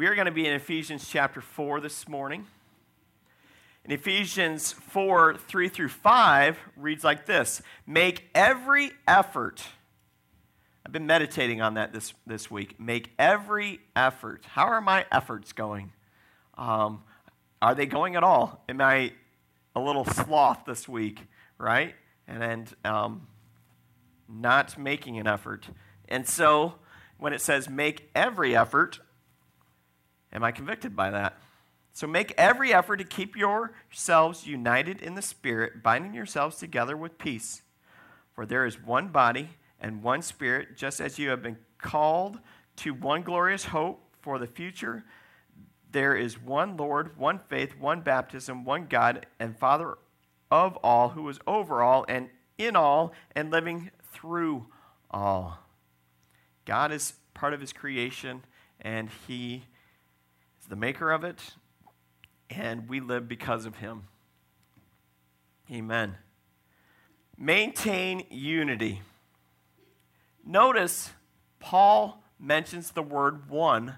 We are going to be in Ephesians chapter 4 this morning. In Ephesians 4 3 through 5 reads like this Make every effort. I've been meditating on that this, this week. Make every effort. How are my efforts going? Um, are they going at all? Am I a little sloth this week, right? And, and um, not making an effort. And so when it says make every effort, am I convicted by that? So make every effort to keep yourselves united in the Spirit, binding yourselves together with peace. For there is one body and one Spirit, just as you have been called to one glorious hope for the future. There is one Lord, one faith, one baptism, one God and Father of all, who is over all and in all and living through all. God is part of his creation, and he the maker of it, and we live because of him. Amen. Maintain unity. Notice Paul mentions the word one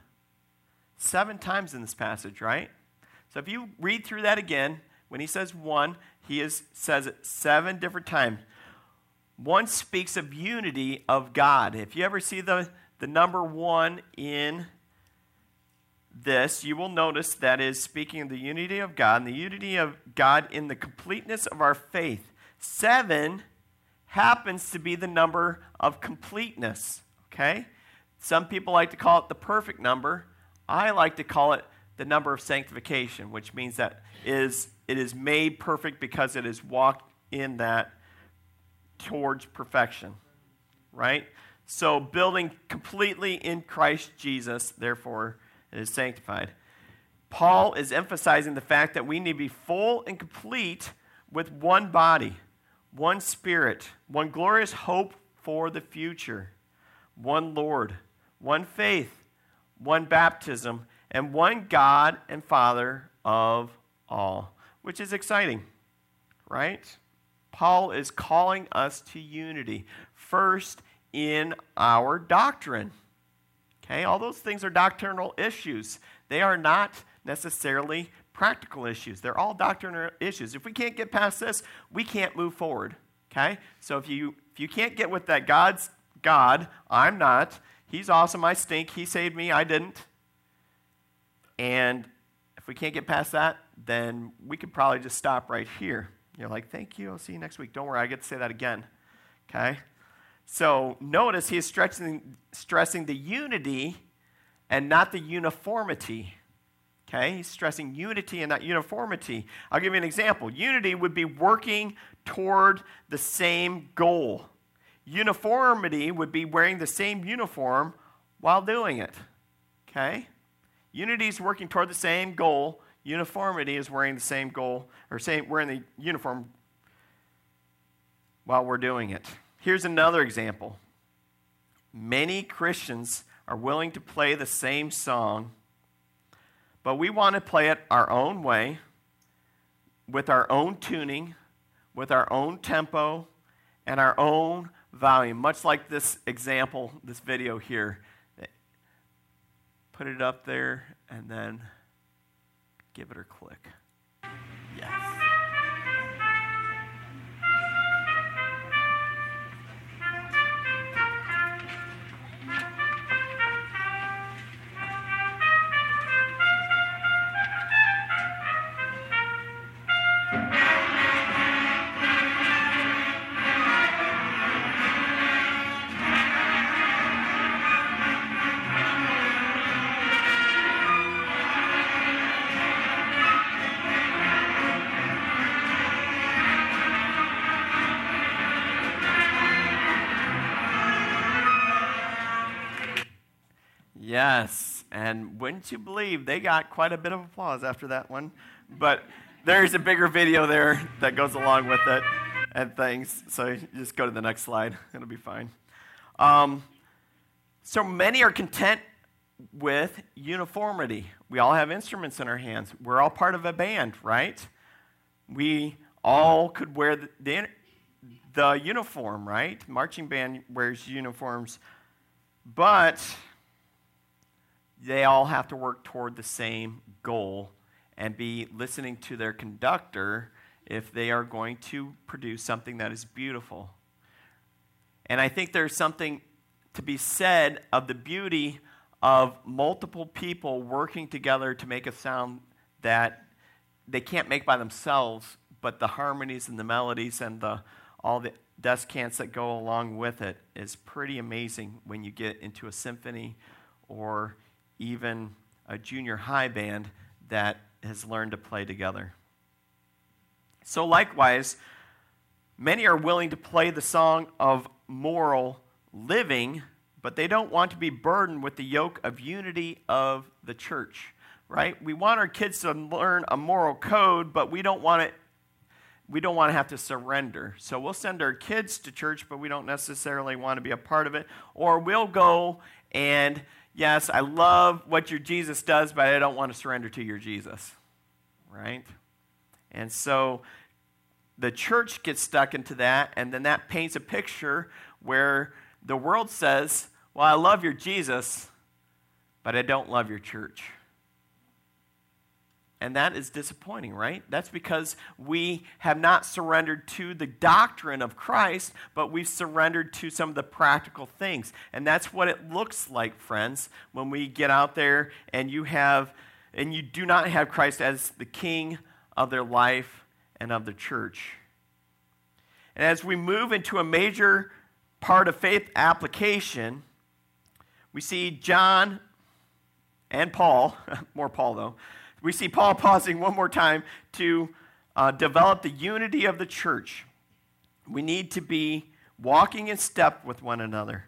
seven times in this passage, right? So if you read through that again, when he says one, he is, says it seven different times. One speaks of unity of God. If you ever see the, the number one in this, you will notice that is speaking of the unity of God and the unity of God in the completeness of our faith. Seven happens to be the number of completeness, okay? Some people like to call it the perfect number. I like to call it the number of sanctification, which means that is it is made perfect because it is walked in that towards perfection, right? So, building completely in Christ Jesus, therefore, it is sanctified. Paul is emphasizing the fact that we need to be full and complete with one body, one spirit, one glorious hope for the future, one Lord, one faith, one baptism, and one God and Father of all, which is exciting, right? Paul is calling us to unity. First, in our doctrine. All those things are doctrinal issues. They are not necessarily practical issues. They're all doctrinal issues. If we can't get past this, we can't move forward. Okay? So if you if you can't get with that God's God, I'm not. He's awesome, I stink. He saved me, I didn't. And if we can't get past that, then we could probably just stop right here. You're like, thank you. I'll see you next week. Don't worry, I get to say that again. Okay? So notice he is stressing, stressing the unity and not the uniformity. Okay? He's stressing unity and not uniformity. I'll give you an example. Unity would be working toward the same goal. Uniformity would be wearing the same uniform while doing it. Okay? Unity is working toward the same goal, Uniformity is wearing the same goal, or same, wearing the uniform while we're doing it. Here's another example. Many Christians are willing to play the same song, but we want to play it our own way, with our own tuning, with our own tempo, and our own volume, much like this example, this video here. Put it up there and then give it a click. Yes. Wouldn't you believe they got quite a bit of applause after that one? But there's a bigger video there that goes along with it and things. So just go to the next slide, it'll be fine. Um, so many are content with uniformity. We all have instruments in our hands. We're all part of a band, right? We all could wear the, the, the uniform, right? Marching band wears uniforms. But they all have to work toward the same goal and be listening to their conductor if they are going to produce something that is beautiful. And I think there's something to be said of the beauty of multiple people working together to make a sound that they can't make by themselves, but the harmonies and the melodies and the, all the descants that go along with it is pretty amazing when you get into a symphony or even a junior high band that has learned to play together. So, likewise, many are willing to play the song of moral living, but they don't want to be burdened with the yoke of unity of the church, right? We want our kids to learn a moral code, but we don't want it we don't want to have to surrender. So we'll send our kids to church, but we don't necessarily want to be a part of it. Or we'll go and, yes, I love what your Jesus does, but I don't want to surrender to your Jesus. Right? And so the church gets stuck into that, and then that paints a picture where the world says, Well, I love your Jesus, but I don't love your church. And that is disappointing, right? That's because we have not surrendered to the doctrine of Christ, but we've surrendered to some of the practical things. And that's what it looks like, friends, when we get out there and you have and you do not have Christ as the king of their life and of the church. And as we move into a major part of faith application, we see John and Paul, more Paul though, we see Paul pausing one more time to uh, develop the unity of the church. We need to be walking in step with one another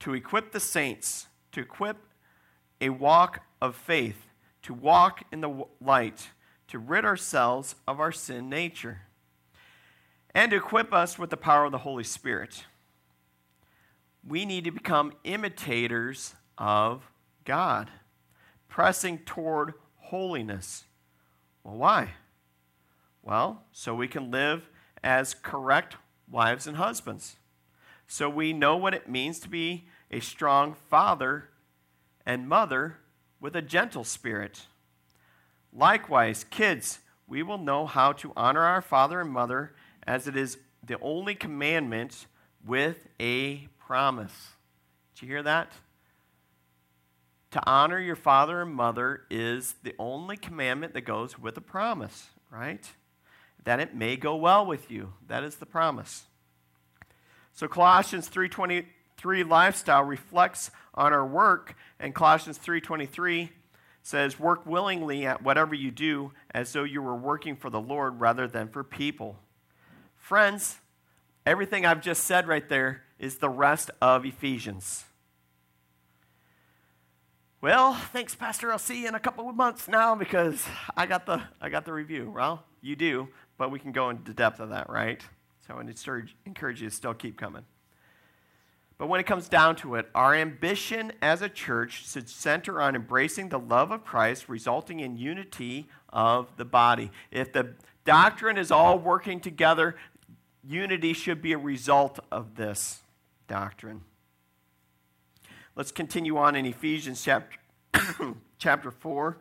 to equip the saints, to equip a walk of faith, to walk in the light, to rid ourselves of our sin nature, and to equip us with the power of the Holy Spirit. We need to become imitators of God, pressing toward holiness. Well, why? Well, so we can live as correct wives and husbands. So we know what it means to be a strong father and mother with a gentle spirit. Likewise, kids, we will know how to honor our father and mother as it is the only commandment with a promise. Did you hear that? To honor your father and mother is the only commandment that goes with a promise, right? That it may go well with you. That is the promise. So Colossians 3:23 lifestyle reflects on our work and Colossians 3:23 says work willingly at whatever you do as though you were working for the Lord rather than for people. Friends, everything I've just said right there is the rest of Ephesians. Well, thanks, Pastor. I'll see you in a couple of months now because I got the I got the review. Well, you do, but we can go into depth of that, right? So I encourage, encourage you to still keep coming. But when it comes down to it, our ambition as a church should center on embracing the love of Christ, resulting in unity of the body. If the doctrine is all working together, unity should be a result of this doctrine. Let's continue on in Ephesians chapter, chapter 4.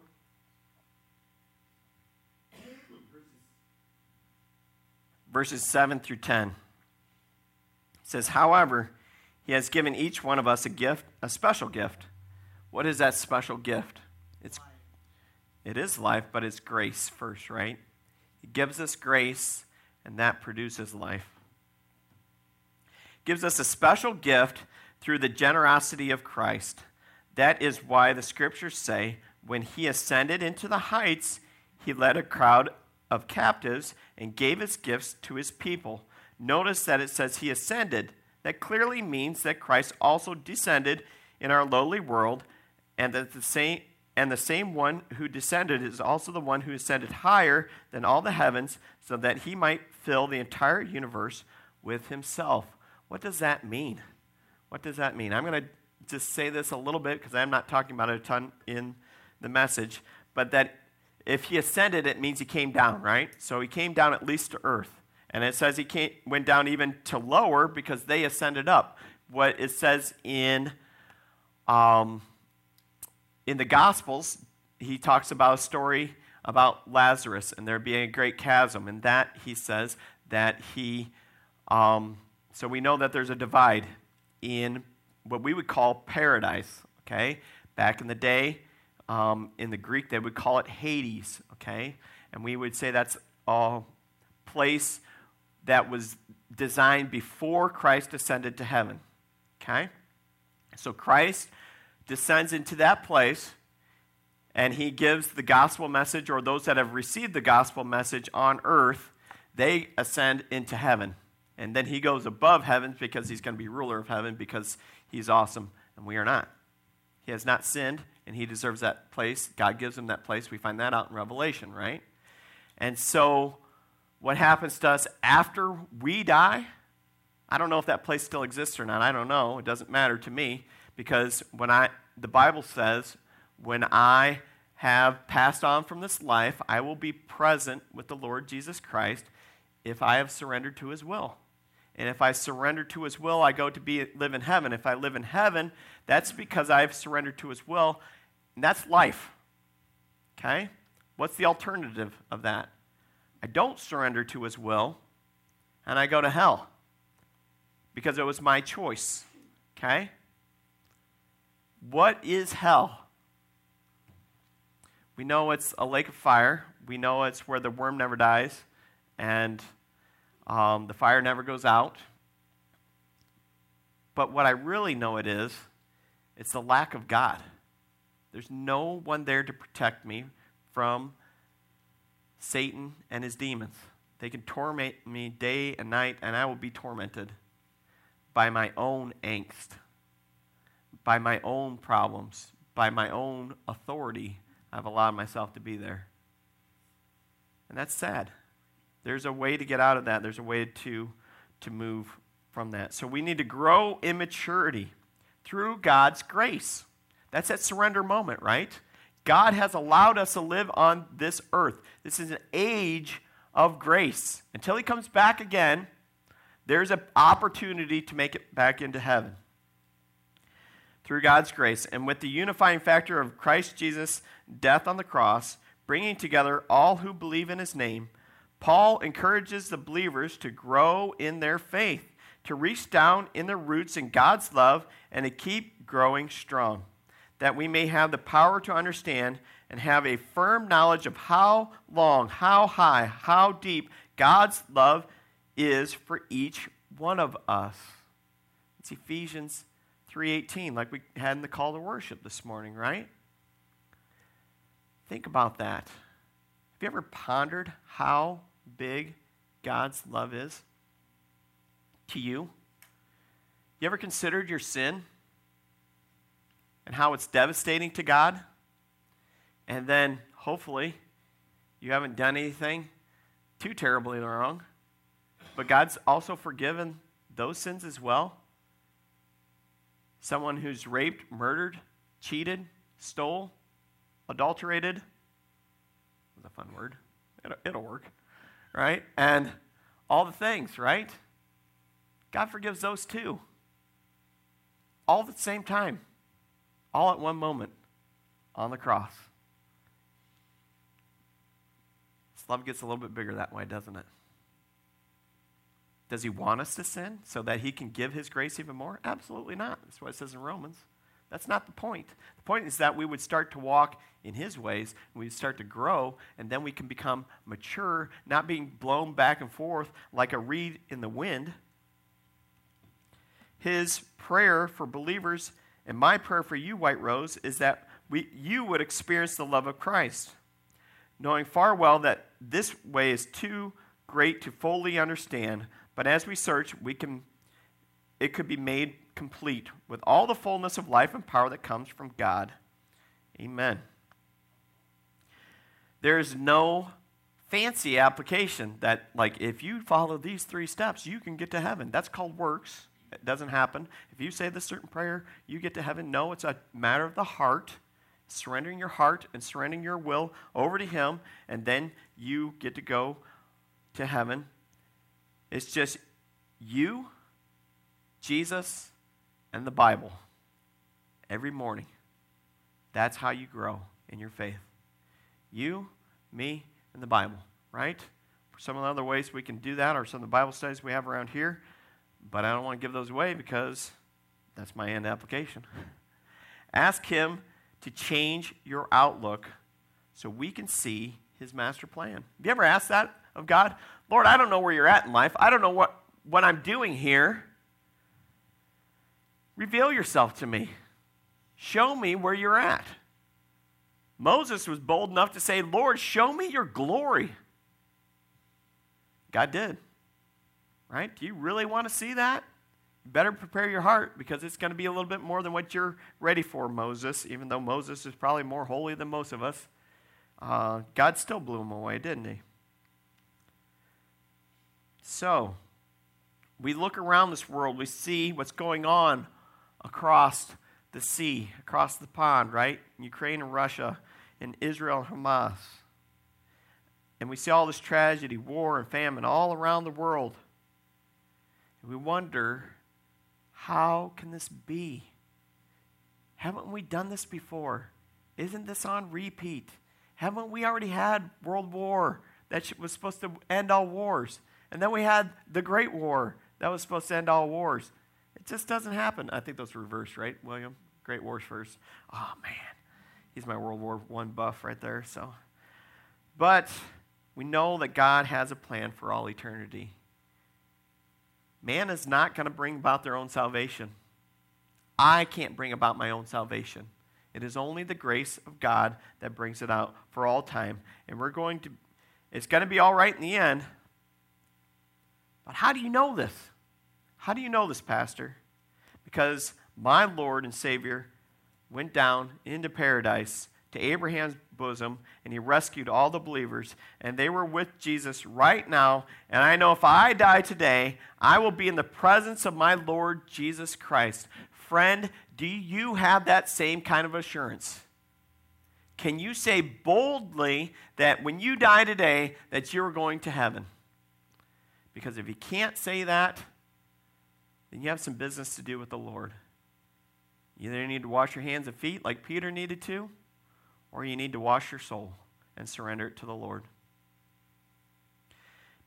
Verses 7 through 10. It says, However, he has given each one of us a gift, a special gift. What is that special gift? It's it is life, but it's grace first, right? He gives us grace, and that produces life. Gives us a special gift through the generosity of Christ. That is why the scriptures say, when he ascended into the heights, he led a crowd of captives and gave his gifts to his people. Notice that it says he ascended. That clearly means that Christ also descended in our lowly world, and that the same and the same one who descended is also the one who ascended higher than all the heavens, so that he might fill the entire universe with himself. What does that mean? What does that mean? I'm going to just say this a little bit because I'm not talking about it a ton in the message, but that if he ascended, it means he came down, right? So he came down at least to earth. And it says he came, went down even to lower because they ascended up. What it says in, um, in the Gospels, he talks about a story about Lazarus and there being a great chasm. And that, he says, that he, um, so we know that there's a divide in what we would call paradise, okay? Back in the day, um, in the Greek, they would call it Hades, okay? And we would say that's a place that was designed before Christ ascended to heaven, okay? So Christ descends into that place and he gives the gospel message, or those that have received the gospel message on earth, they ascend into heaven. And then he goes above heavens because he's going to be ruler of heaven because he's awesome and we are not. He has not sinned and he deserves that place. God gives him that place. We find that out in Revelation, right? And so, what happens to us after we die? I don't know if that place still exists or not. I don't know. It doesn't matter to me because when I the Bible says when I have passed on from this life, I will be present with the Lord Jesus Christ if I have surrendered to his will. And if I surrender to his will, I go to be live in heaven. If I live in heaven, that's because I've surrendered to his will, and that's life. Okay? What's the alternative of that? I don't surrender to his will, and I go to hell because it was my choice. Okay? What is hell? We know it's a lake of fire. We know it's where the worm never dies and um, the fire never goes out. But what I really know it is, it's the lack of God. There's no one there to protect me from Satan and his demons. They can torment me day and night, and I will be tormented by my own angst, by my own problems, by my own authority. I've allowed myself to be there. And that's sad. There's a way to get out of that, there's a way to, to move from that. So we need to grow in maturity through God's grace. That's that surrender moment, right? God has allowed us to live on this earth. This is an age of grace. Until He comes back again, there's an opportunity to make it back into heaven through God's grace. And with the unifying factor of Christ Jesus' death on the cross, bringing together all who believe in His name, Paul encourages the believers to grow in their faith, to reach down in their roots in God's love, and to keep growing strong, that we may have the power to understand and have a firm knowledge of how long, how high, how deep God's love is for each one of us. It's Ephesians 3:18 like we had in the call to worship this morning, right? Think about that. Have you ever pondered how big God's love is to you? You ever considered your sin and how it's devastating to God? And then, hopefully, you haven't done anything too terribly wrong, but God's also forgiven those sins as well. Someone who's raped, murdered, cheated, stole, adulterated. Was a fun word. It'll, it'll work right? And all the things, right? God forgives those too. All at the same time, all at one moment on the cross. This love gets a little bit bigger that way, doesn't it? Does he want us to sin so that he can give his grace even more? Absolutely not. That's what it says in Romans. That's not the point. The point is that we would start to walk in His ways, and we'd start to grow, and then we can become mature, not being blown back and forth like a reed in the wind. His prayer for believers, and my prayer for you, White Rose, is that we, you would experience the love of Christ, knowing far well that this way is too great to fully understand. But as we search, we can, it could be made complete with all the fullness of life and power that comes from God. Amen. There is no fancy application that, like, if you follow these three steps, you can get to heaven. That's called works. It doesn't happen. If you say this certain prayer, you get to heaven. No, it's a matter of the heart, surrendering your heart and surrendering your will over to Him, and then you get to go to heaven. It's just you, Jesus, and the Bible every morning. That's how you grow in your faith. You, me, and the Bible, right? Some of the other ways we can do that are some of the Bible studies we have around here, but I don't want to give those away because that's my end application. Ask Him to change your outlook so we can see His master plan. Have you ever asked that of God? Lord, I don't know where you're at in life. I don't know what, what I'm doing here. Reveal yourself to me. Show me where you're at. Moses was bold enough to say, Lord, show me your glory. God did. Right? Do you really want to see that? You better prepare your heart because it's going to be a little bit more than what you're ready for, Moses, even though Moses is probably more holy than most of us. Uh, God still blew him away, didn't he? So, we look around this world, we see what's going on across the sea, across the pond, right? Ukraine and Russia, and Israel and Hamas. And we see all this tragedy, war, and famine all around the world. And we wonder, how can this be? Haven't we done this before? Isn't this on repeat? Haven't we already had World War that was supposed to end all wars? And then we had the Great War that was supposed to end all wars. It just doesn't happen. I think those reversed, right, William? Great Wars first. Oh, man. He's my World War I buff right there. So, But we know that God has a plan for all eternity. Man is not going to bring about their own salvation. I can't bring about my own salvation. It is only the grace of God that brings it out for all time. And we're going to, it's going to be all right in the end. But how do you know this? How do you know this, Pastor? Because my Lord and Savior went down into paradise to Abraham's bosom and he rescued all the believers and they were with Jesus right now and I know if I die today I will be in the presence of my Lord Jesus Christ. Friend, do you have that same kind of assurance? Can you say boldly that when you die today that you're going to heaven? Because if you can't say that, then you have some business to do with the Lord. You either need to wash your hands and feet like Peter needed to, or you need to wash your soul and surrender it to the Lord.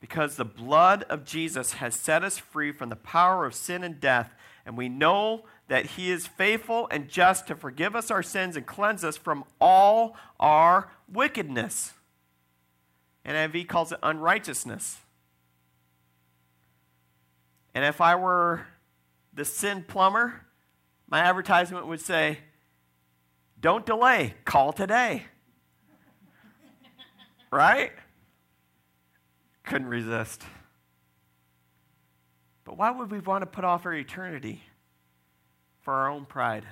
Because the blood of Jesus has set us free from the power of sin and death, and we know that He is faithful and just to forgive us our sins and cleanse us from all our wickedness. NIV calls it unrighteousness. And if I were the sin plumber, my advertisement would say, Don't delay, call today. right? Couldn't resist. But why would we want to put off our eternity for our own pride?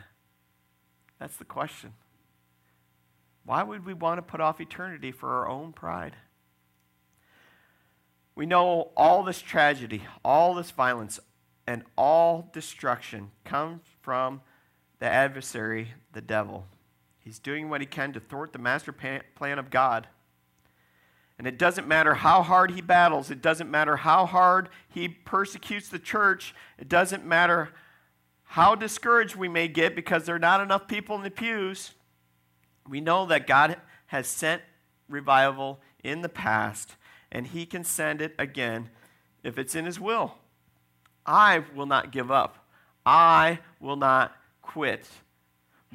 That's the question. Why would we want to put off eternity for our own pride? We know all this tragedy, all this violence, and all destruction comes from the adversary, the devil. He's doing what he can to thwart the master plan of God. And it doesn't matter how hard he battles, it doesn't matter how hard he persecutes the church, it doesn't matter how discouraged we may get because there are not enough people in the pews. We know that God has sent revival in the past, and he can send it again if it's in his will. I will not give up. I will not quit.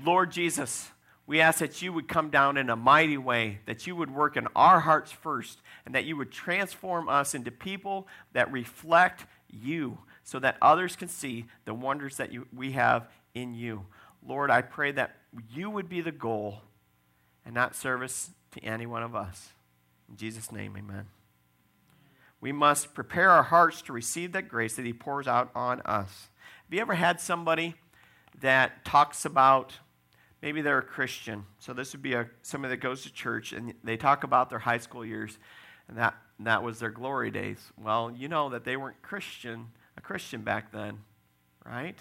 Lord Jesus, we ask that you would come down in a mighty way, that you would work in our hearts first, and that you would transform us into people that reflect you so that others can see the wonders that you, we have in you. Lord, I pray that you would be the goal and not service to any one of us. In Jesus' name, amen. We must prepare our hearts to receive that grace that He pours out on us. Have you ever had somebody that talks about maybe they're a Christian? So this would be a, somebody that goes to church and they talk about their high school years, and that, and that was their glory days. Well, you know that they weren't Christian, a Christian back then, right?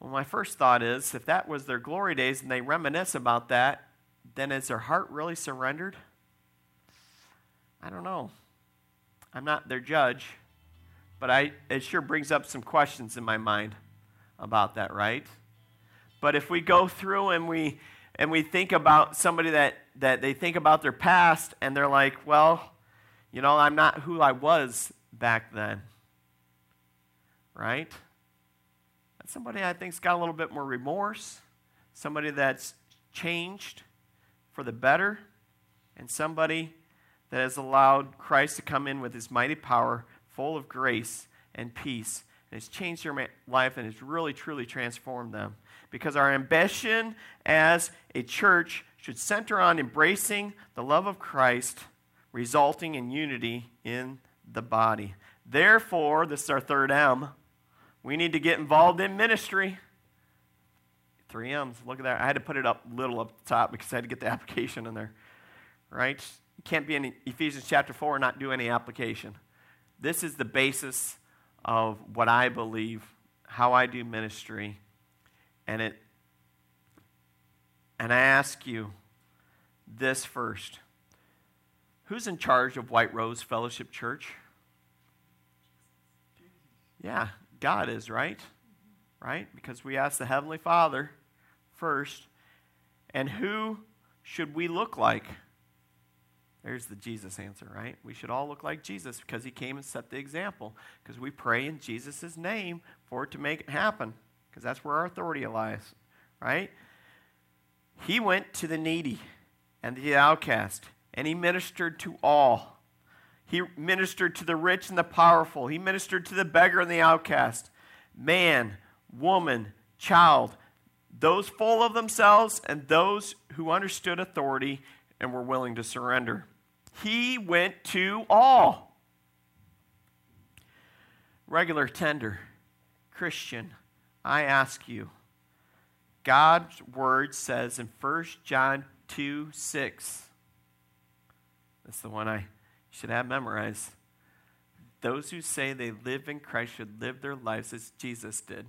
Well, my first thought is if that was their glory days and they reminisce about that, then is their heart really surrendered? I don't know. I'm not their judge, but I, it sure brings up some questions in my mind about that, right? But if we go through and we and we think about somebody that, that they think about their past and they're like, well, you know, I'm not who I was back then. Right? That's somebody I think's got a little bit more remorse, somebody that's changed for the better, and somebody that has allowed Christ to come in with his mighty power, full of grace and peace, and has changed their life and has really, truly transformed them. Because our ambition as a church should center on embracing the love of Christ, resulting in unity in the body. Therefore, this is our third M, we need to get involved in ministry. Three M's. Look at that. I had to put it up little up top because I had to get the application in there. Right? Can't be in Ephesians chapter 4 and not do any application. This is the basis of what I believe, how I do ministry. And it and I ask you this first. Who's in charge of White Rose Fellowship Church? Yeah, God is, right? Right? Because we ask the Heavenly Father first. And who should we look like? There's the Jesus answer, right? We should all look like Jesus because he came and set the example. Because we pray in Jesus' name for it to make it happen. Because that's where our authority lies, right? He went to the needy and the outcast, and he ministered to all. He ministered to the rich and the powerful. He ministered to the beggar and the outcast, man, woman, child, those full of themselves and those who understood authority and were willing to surrender. He went to all. Regular tender, Christian, I ask you, God's word says in 1 John 2 6, that's the one I should have memorized. Those who say they live in Christ should live their lives as Jesus did.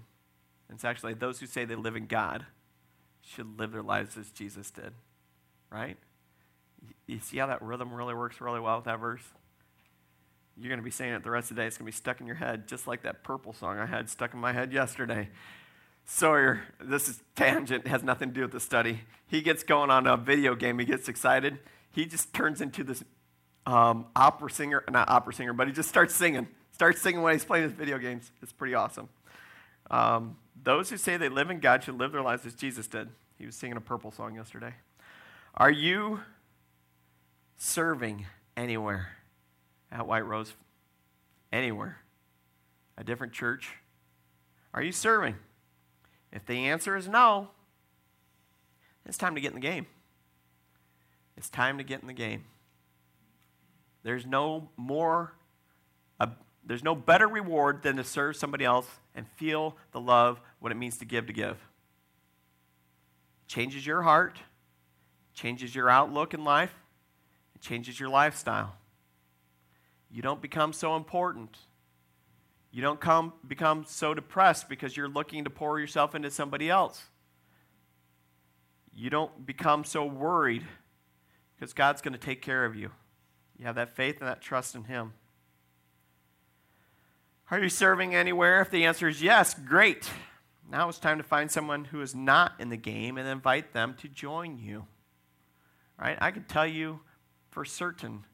It's actually those who say they live in God should live their lives as Jesus did. Right? You see how that rhythm really works really well with that verse? You're going to be saying it the rest of the day. It's going to be stuck in your head, just like that purple song I had stuck in my head yesterday. Sawyer, this is tangent, has nothing to do with the study. He gets going on a video game, he gets excited. He just turns into this um, opera singer, not opera singer, but he just starts singing. Starts singing when he's playing his video games. It's pretty awesome. Um, those who say they live in God should live their lives as Jesus did. He was singing a purple song yesterday. Are you serving anywhere at White Rose? Anywhere? A different church? Are you serving? If the answer is no, it's time to get in the game. It's time to get in the game. There's no more, there's no better reward than to serve somebody else and feel the love, what it means to give to give. changes your heart, changes your outlook in life, it changes your lifestyle. You don't become so important. You don't come, become so depressed because you're looking to pour yourself into somebody else. You don't become so worried because God's going to take care of you. You have that faith and that trust in Him. Are you serving anywhere? If the answer is yes, great. Now it's time to find someone who is not in the game and invite them to join you. Right? I can tell you for certain,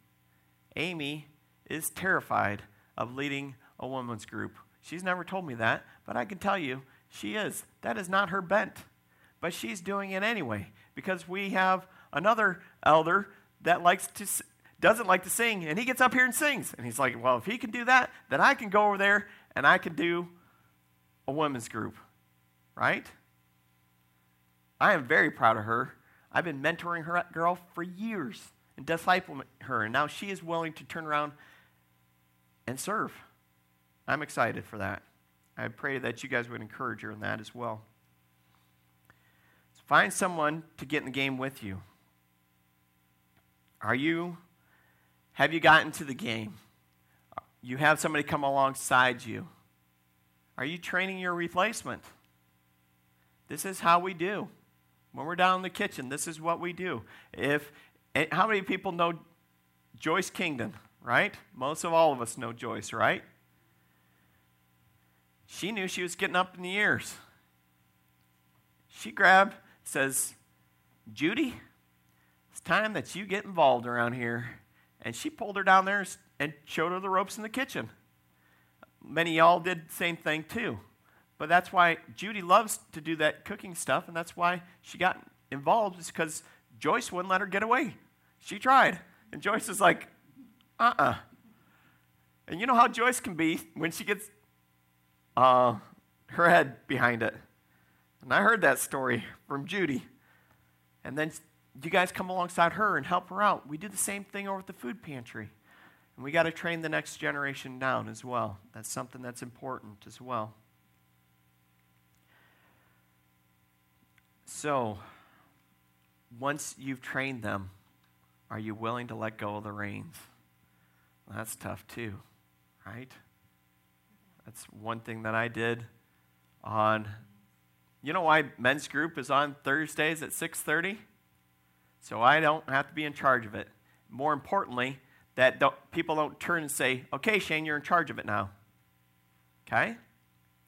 Amy is terrified of leading a women's group. She's never told me that, but I can tell you she is. That is not her bent. But she's doing it anyway because we have another elder that likes to doesn't like to sing, and he gets up here and sings. And he's like, Well, if he can do that, then I can go over there and I can do a women's group, right? I am very proud of her. I've been mentoring her girl for years and discipling her, and now she is willing to turn around and serve. I'm excited for that. I pray that you guys would encourage her in that as well. So find someone to get in the game with you. Are you have you gotten to the game? You have somebody come alongside you. Are you training your replacement? This is how we do. When we're down in the kitchen, this is what we do. If eh, how many people know Joyce Kingdon, right? Most of all of us know Joyce, right? She knew she was getting up in the years. she grabbed, says, Judy, it's time that you get involved around here. And she pulled her down there and showed her the ropes in the kitchen. Many y'all did the same thing too. But that's why Judy loves to do that cooking stuff, and that's why she got involved, is because Joyce wouldn't let her get away. She tried. And Joyce is like, uh uh-uh. uh And you know how Joyce can be when she gets uh, her head behind it. And I heard that story from Judy. And then you guys come alongside her and help her out. We do the same thing over at the food pantry. And we got to train the next generation down as well. That's something that's important as well. So, once you've trained them, are you willing to let go of the reins? Well, that's tough too, right? That's one thing that I did on you know why men's group is on Thursdays at 6:30? So I don't have to be in charge of it. More importantly, that don't, people don't turn and say, "Okay, Shane, you're in charge of it now." Okay?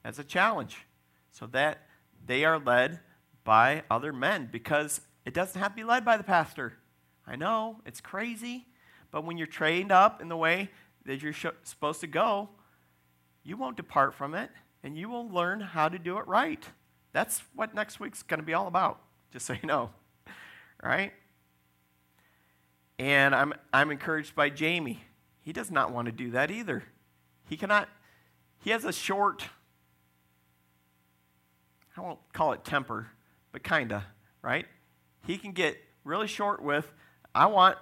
That's a challenge. So that they are led by other men because it doesn't have to be led by the pastor. I know, it's crazy, but when you're trained up in the way that you're sh- supposed to go, you won't depart from it and you will learn how to do it right. That's what next week's going to be all about, just so you know. Right? And I'm, I'm encouraged by Jamie. He does not want to do that either. He cannot, he has a short, I won't call it temper, but kind of, right? He can get really short with, I want,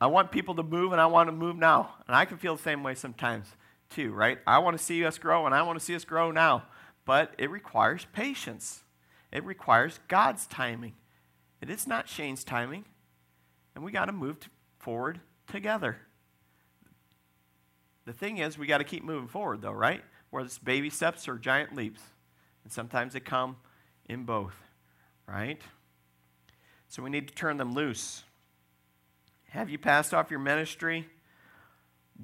I want people to move and I want to move now. And I can feel the same way sometimes too, right? I want to see us grow and I want to see us grow now. But it requires patience. It requires God's timing. It is not Shane's timing. And we got to move forward together. The thing is, we got to keep moving forward, though, right? Whether it's baby steps or giant leaps. And sometimes they come in both, right? So we need to turn them loose. Have you passed off your ministry?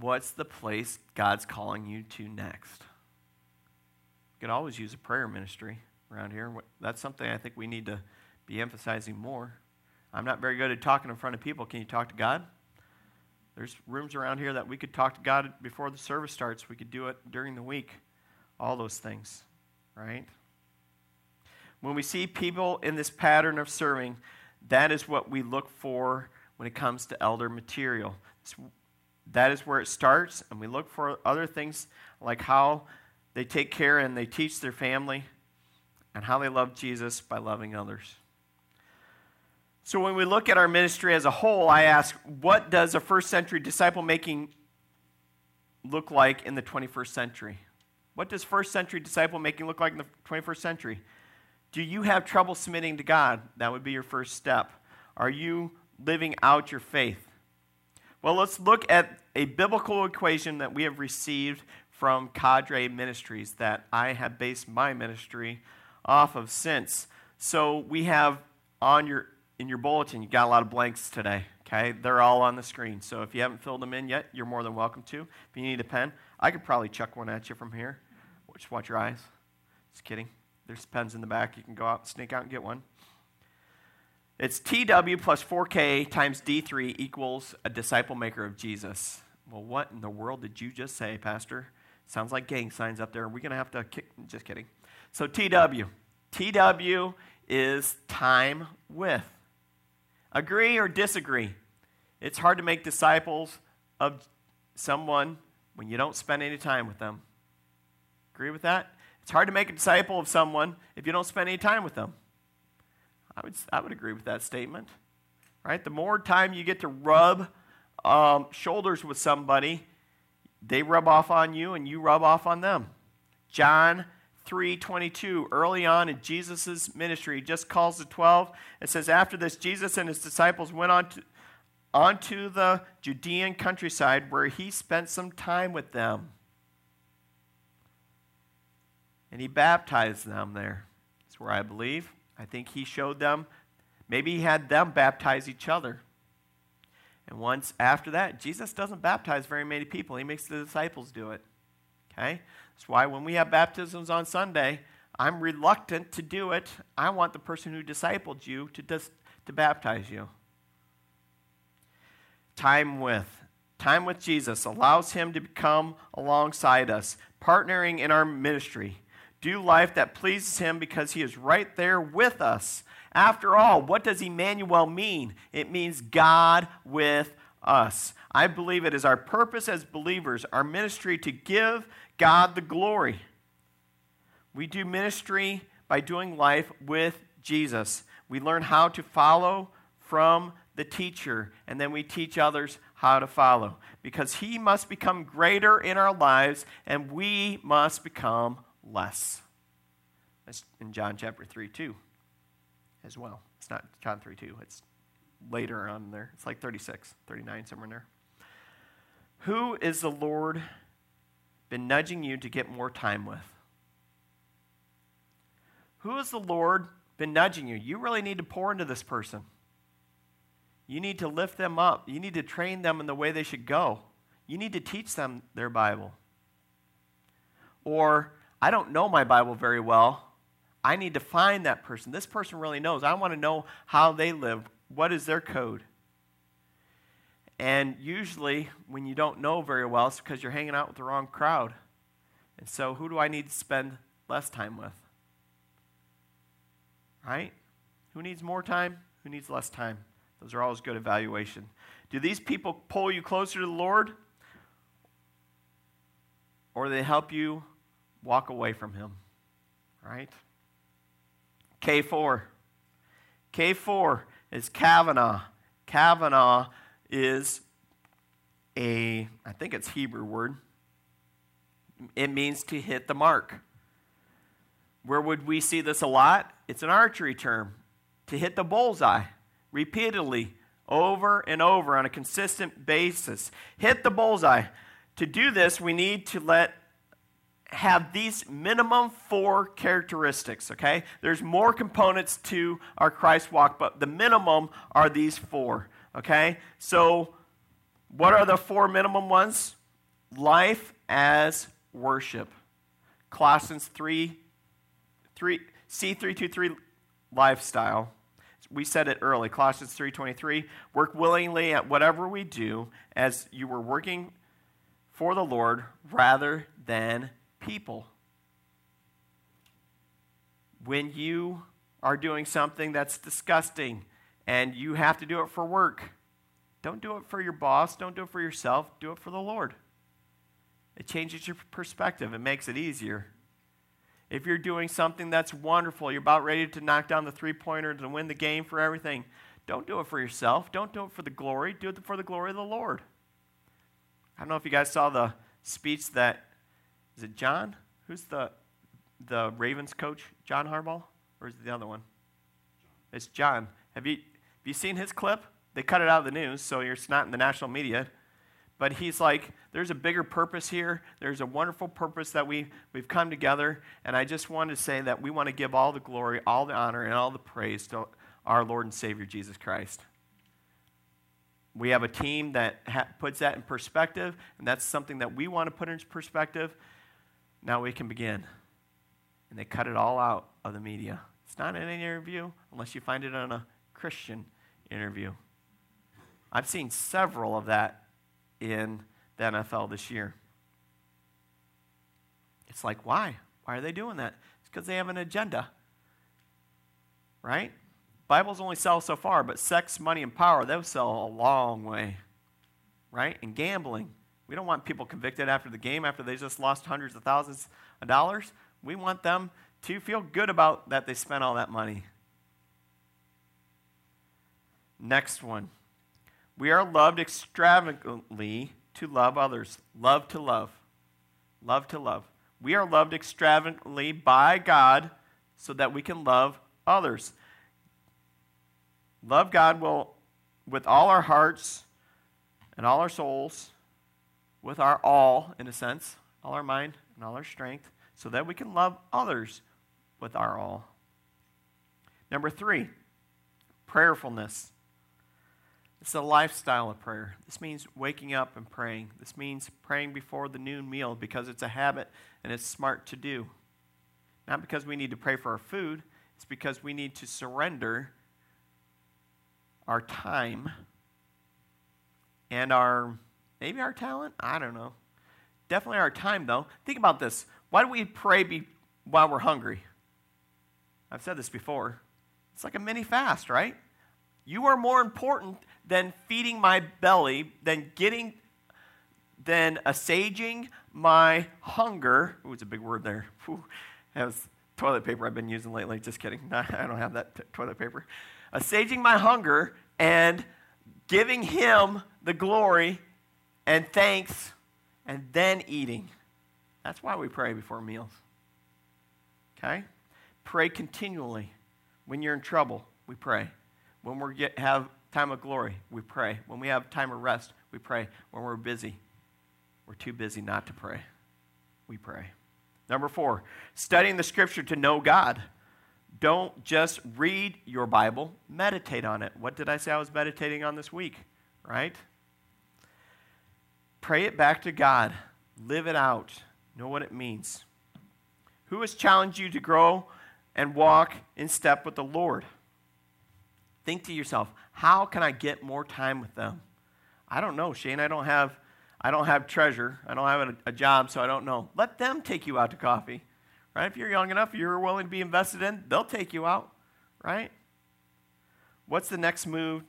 What's the place God's calling you to next? You could always use a prayer ministry around here. That's something I think we need to be emphasizing more. I'm not very good at talking in front of people. Can you talk to God? There's rooms around here that we could talk to God before the service starts. We could do it during the week. All those things, right? When we see people in this pattern of serving, that is what we look for when it comes to elder material. That is where it starts, and we look for other things like how they take care and they teach their family and how they love Jesus by loving others. So when we look at our ministry as a whole, I ask, what does a first century disciple making look like in the 21st century? What does first century disciple making look like in the 21st century? Do you have trouble submitting to God? That would be your first step. Are you living out your faith? Well, let's look at a biblical equation that we have received from Cadre Ministries that I have based my ministry off of since. So we have on your in your bulletin, you got a lot of blanks today. Okay, they're all on the screen. So if you haven't filled them in yet, you're more than welcome to. If you need a pen, I could probably chuck one at you from here. Just watch your eyes. Just kidding. There's pens in the back. You can go out, sneak out, and get one. It's TW plus 4K times D3 equals a disciple maker of Jesus. Well, what in the world did you just say, Pastor? Sounds like gang signs up there. Are we going to have to kick? Just kidding. So, TW. TW is time with. Agree or disagree? It's hard to make disciples of someone when you don't spend any time with them. Agree with that? It's hard to make a disciple of someone if you don't spend any time with them. I would, I would agree with that statement. Right? The more time you get to rub um, shoulders with somebody, they rub off on you and you rub off on them. John 3:22 early on in Jesus' ministry he just calls the 12 it says after this Jesus and his disciples went on to onto the Judean countryside where he spent some time with them and he baptized them there that's where I believe I think he showed them maybe he had them baptize each other and once after that, Jesus doesn't baptize very many people. He makes the disciples do it. Okay? That's why when we have baptisms on Sunday, I'm reluctant to do it. I want the person who discipled you to, dis- to baptize you. Time with. Time with Jesus allows him to come alongside us, partnering in our ministry. Do life that pleases him because he is right there with us. After all, what does Emmanuel mean? It means God with us. I believe it is our purpose as believers, our ministry to give God the glory. We do ministry by doing life with Jesus. We learn how to follow from the teacher, and then we teach others how to follow. Because he must become greater in our lives, and we must become less. That's in John chapter 3, 2 as well. It's not John 3, 2. It's later on there. It's like 36, 39, somewhere in there. Who is the Lord been nudging you to get more time with? Who has the Lord been nudging you? You really need to pour into this person. You need to lift them up. You need to train them in the way they should go. You need to teach them their Bible. Or, I don't know my Bible very well. I need to find that person. This person really knows. I want to know how they live. What is their code? And usually, when you don't know very well, it's because you're hanging out with the wrong crowd. And so, who do I need to spend less time with? Right? Who needs more time? Who needs less time? Those are always good evaluation. Do these people pull you closer to the Lord? Or they help you walk away from Him? Right? K4. K4 is Kavanah. Kavanah is a, I think it's Hebrew word. It means to hit the mark. Where would we see this a lot? It's an archery term. To hit the bullseye repeatedly, over and over on a consistent basis. Hit the bullseye. To do this, we need to let have these minimum four characteristics, okay? There's more components to our Christ walk, but the minimum are these four, okay? So, what are the four minimum ones? Life as worship. Colossians 3, 3 C323 lifestyle. We said it early, Colossians 3:23, work willingly at whatever we do as you were working for the Lord rather than people. When you are doing something that's disgusting and you have to do it for work, don't do it for your boss, don't do it for yourself, do it for the Lord. It changes your perspective, it makes it easier. If you're doing something that's wonderful, you're about ready to knock down the three pointers and win the game for everything, don't do it for yourself. Don't do it for the glory. Do it for the glory of the Lord. I don't know if you guys saw the speech that is it John? Who's the the Ravens coach? John Harbaugh, or is it the other one? It's John. Have you have you seen his clip? They cut it out of the news, so it's not in the national media. But he's like, there's a bigger purpose here. There's a wonderful purpose that we, we've come together. And I just want to say that we want to give all the glory, all the honor, and all the praise to our Lord and Savior, Jesus Christ. We have a team that ha- puts that in perspective, and that's something that we want to put in perspective. Now we can begin. And they cut it all out of the media. It's not in an interview unless you find it on a Christian interview. I've seen several of that in the NFL this year. It's like, why? Why are they doing that? It's because they have an agenda. Right? Bibles only sell so far, but sex, money, and power, they'll sell a long way. Right? And gambling. We don't want people convicted after the game, after they just lost hundreds of thousands of dollars. We want them to feel good about that they spent all that money. Next one. We are loved extravagantly to love others. Love to love. Love to love. We are loved extravagantly by God so that we can love others. Love God will, with all our hearts and all our souls, with our all, in a sense, all our mind and all our strength, so that we can love others with our all. Number three, prayerfulness. It's a lifestyle of prayer. This means waking up and praying. This means praying before the noon meal because it's a habit and it's smart to do. not because we need to pray for our food, it's because we need to surrender our time and our, maybe our talent? I don't know. Definitely our time, though. Think about this. Why do we pray be, while we're hungry? I've said this before. It's like a mini fast, right? You are more important than feeding my belly, than getting, than assuaging my hunger. Ooh, it's a big word there. That was toilet paper I've been using lately. Just kidding. No, I don't have that t- toilet paper. Assuaging my hunger and giving him the glory and thanks and then eating. That's why we pray before meals. Okay? Pray continually. When you're in trouble, we pray. When we have time of glory, we pray. When we have time of rest, we pray. When we're busy, we're too busy not to pray. We pray. Number four, studying the scripture to know God. Don't just read your Bible, meditate on it. What did I say I was meditating on this week? Right? Pray it back to God. Live it out. Know what it means. Who has challenged you to grow and walk in step with the Lord? Think to yourself, how can I get more time with them? I don't know, Shane. I don't have I don't have treasure. I don't have a, a job, so I don't know. Let them take you out to coffee. Right? If you're young enough, you're willing to be invested in, they'll take you out, right? What's the next move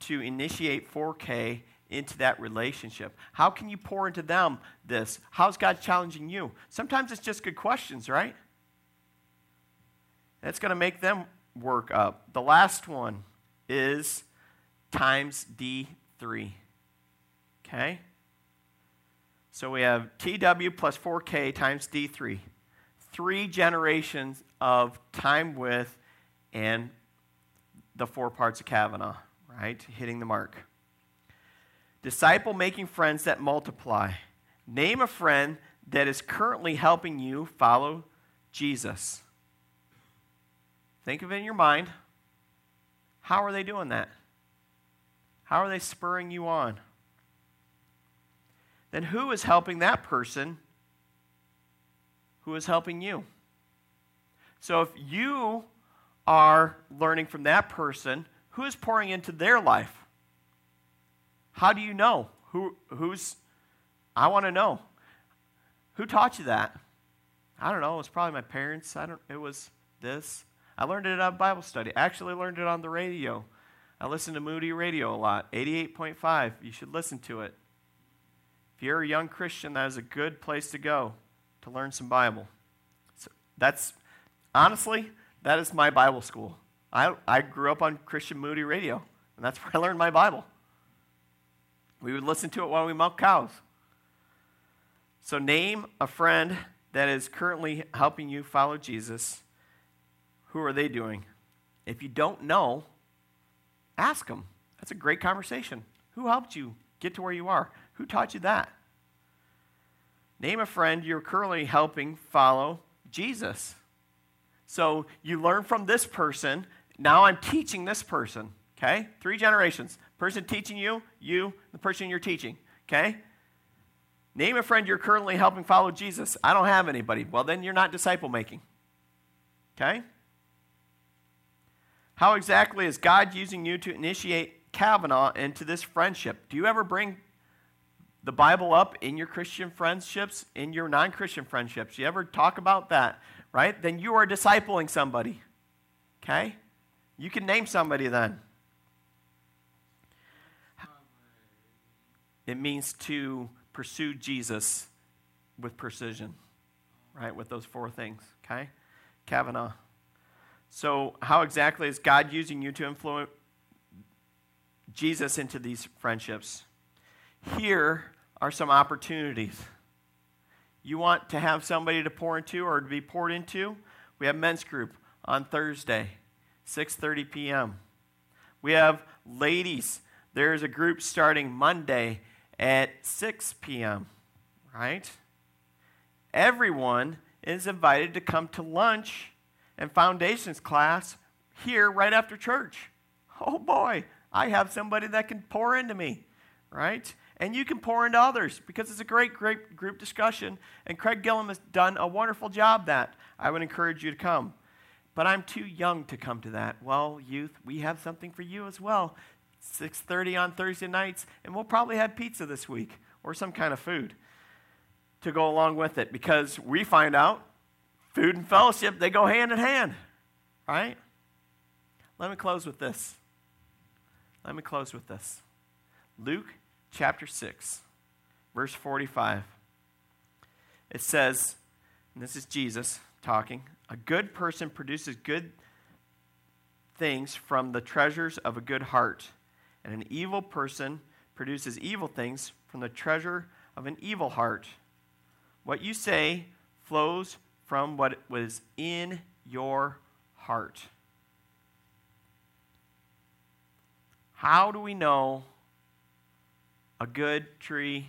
to initiate 4K into that relationship? How can you pour into them this? How's God challenging you? Sometimes it's just good questions, right? That's going to make them work up. The last one is times D3. Okay? So we have TW plus 4K times D3. Three generations of time with and the four parts of Kavanah, right? Hitting the mark. Disciple making friends that multiply. Name a friend that is currently helping you follow Jesus. Think of it in your mind. How are they doing that? How are they spurring you on? Then who is helping that person who is helping you? So if you are learning from that person, who is pouring into their life? How do you know? Who, who's, I want to know. Who taught you that? I don't know. It was probably my parents. I don't, it was this. I learned it at Bible study. I actually learned it on the radio. I listen to Moody Radio a lot. 88.5. You should listen to it. If you're a young Christian, that is a good place to go to learn some Bible. So that's, honestly, that is my Bible school. I, I grew up on Christian Moody Radio, and that's where I learned my Bible. We would listen to it while we milk cows. So, name a friend that is currently helping you follow Jesus. Who are they doing? If you don't know, ask them. That's a great conversation. Who helped you get to where you are? Who taught you that? Name a friend you're currently helping follow Jesus. So you learn from this person. Now I'm teaching this person. Okay? Three generations. Person teaching you, you, the person you're teaching. Okay? Name a friend you're currently helping follow Jesus. I don't have anybody. Well, then you're not disciple making. Okay? How exactly is God using you to initiate Kavanah into this friendship? Do you ever bring the Bible up in your Christian friendships, in your non Christian friendships? You ever talk about that, right? Then you are discipling somebody. Okay? You can name somebody then. It means to pursue Jesus with precision, right? With those four things, okay? Kavanah. So, how exactly is God using you to influence Jesus into these friendships? Here are some opportunities. You want to have somebody to pour into or to be poured into? We have men's group on Thursday, 6:30 p.m. We have ladies. There's a group starting Monday at 6 p.m., right? Everyone is invited to come to lunch and foundations class here right after church. Oh boy, I have somebody that can pour into me, right? And you can pour into others because it's a great, great group discussion. And Craig Gillum has done a wonderful job that. I would encourage you to come. But I'm too young to come to that. Well, youth, we have something for you as well. 6:30 on Thursday nights, and we'll probably have pizza this week or some kind of food to go along with it because we find out food and fellowship they go hand in hand, right? Let me close with this. Let me close with this. Luke chapter 6, verse 45. It says, and this is Jesus talking, a good person produces good things from the treasures of a good heart, and an evil person produces evil things from the treasure of an evil heart. What you say flows from what was in your heart. How do we know a good tree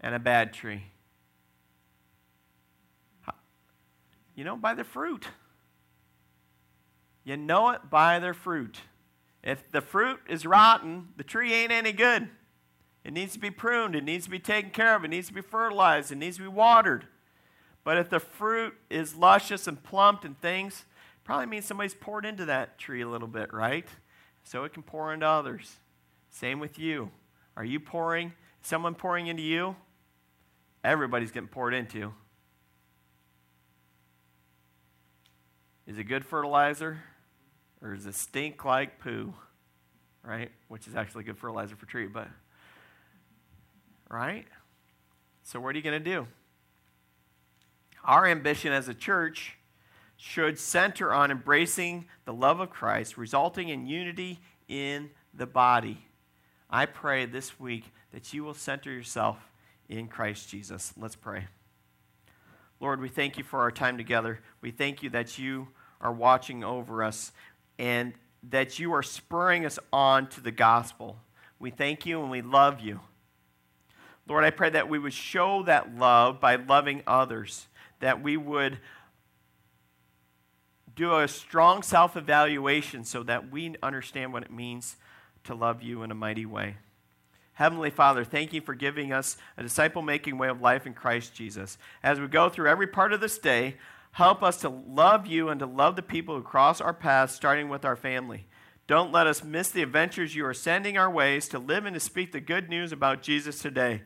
and a bad tree? You know, by the fruit. You know it by their fruit. If the fruit is rotten, the tree ain't any good. It needs to be pruned, it needs to be taken care of, it needs to be fertilized, it needs to be watered. But if the fruit is luscious and plumped and things, probably means somebody's poured into that tree a little bit, right? So it can pour into others. Same with you. Are you pouring? Someone pouring into you? Everybody's getting poured into. Is it good fertilizer? Or does it stink like poo? Right? Which is actually good fertilizer for tree, but right? So what are you going to do? Our ambition as a church should center on embracing the love of Christ, resulting in unity in the body. I pray this week that you will center yourself in Christ Jesus. Let's pray. Lord, we thank you for our time together. We thank you that you are watching over us and that you are spurring us on to the gospel. We thank you and we love you. Lord, I pray that we would show that love by loving others, that we would do a strong self evaluation so that we understand what it means to love you in a mighty way. Heavenly Father, thank you for giving us a disciple making way of life in Christ Jesus. As we go through every part of this day, help us to love you and to love the people who cross our paths, starting with our family. Don't let us miss the adventures you are sending our ways to live and to speak the good news about Jesus today.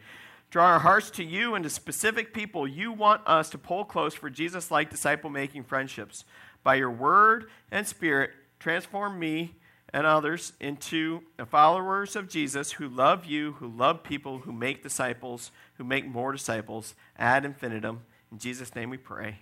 Draw our hearts to you and to specific people you want us to pull close for Jesus like disciple making friendships. By your word and spirit, transform me and others into followers of Jesus who love you, who love people, who make disciples, who make more disciples ad infinitum. In Jesus' name we pray.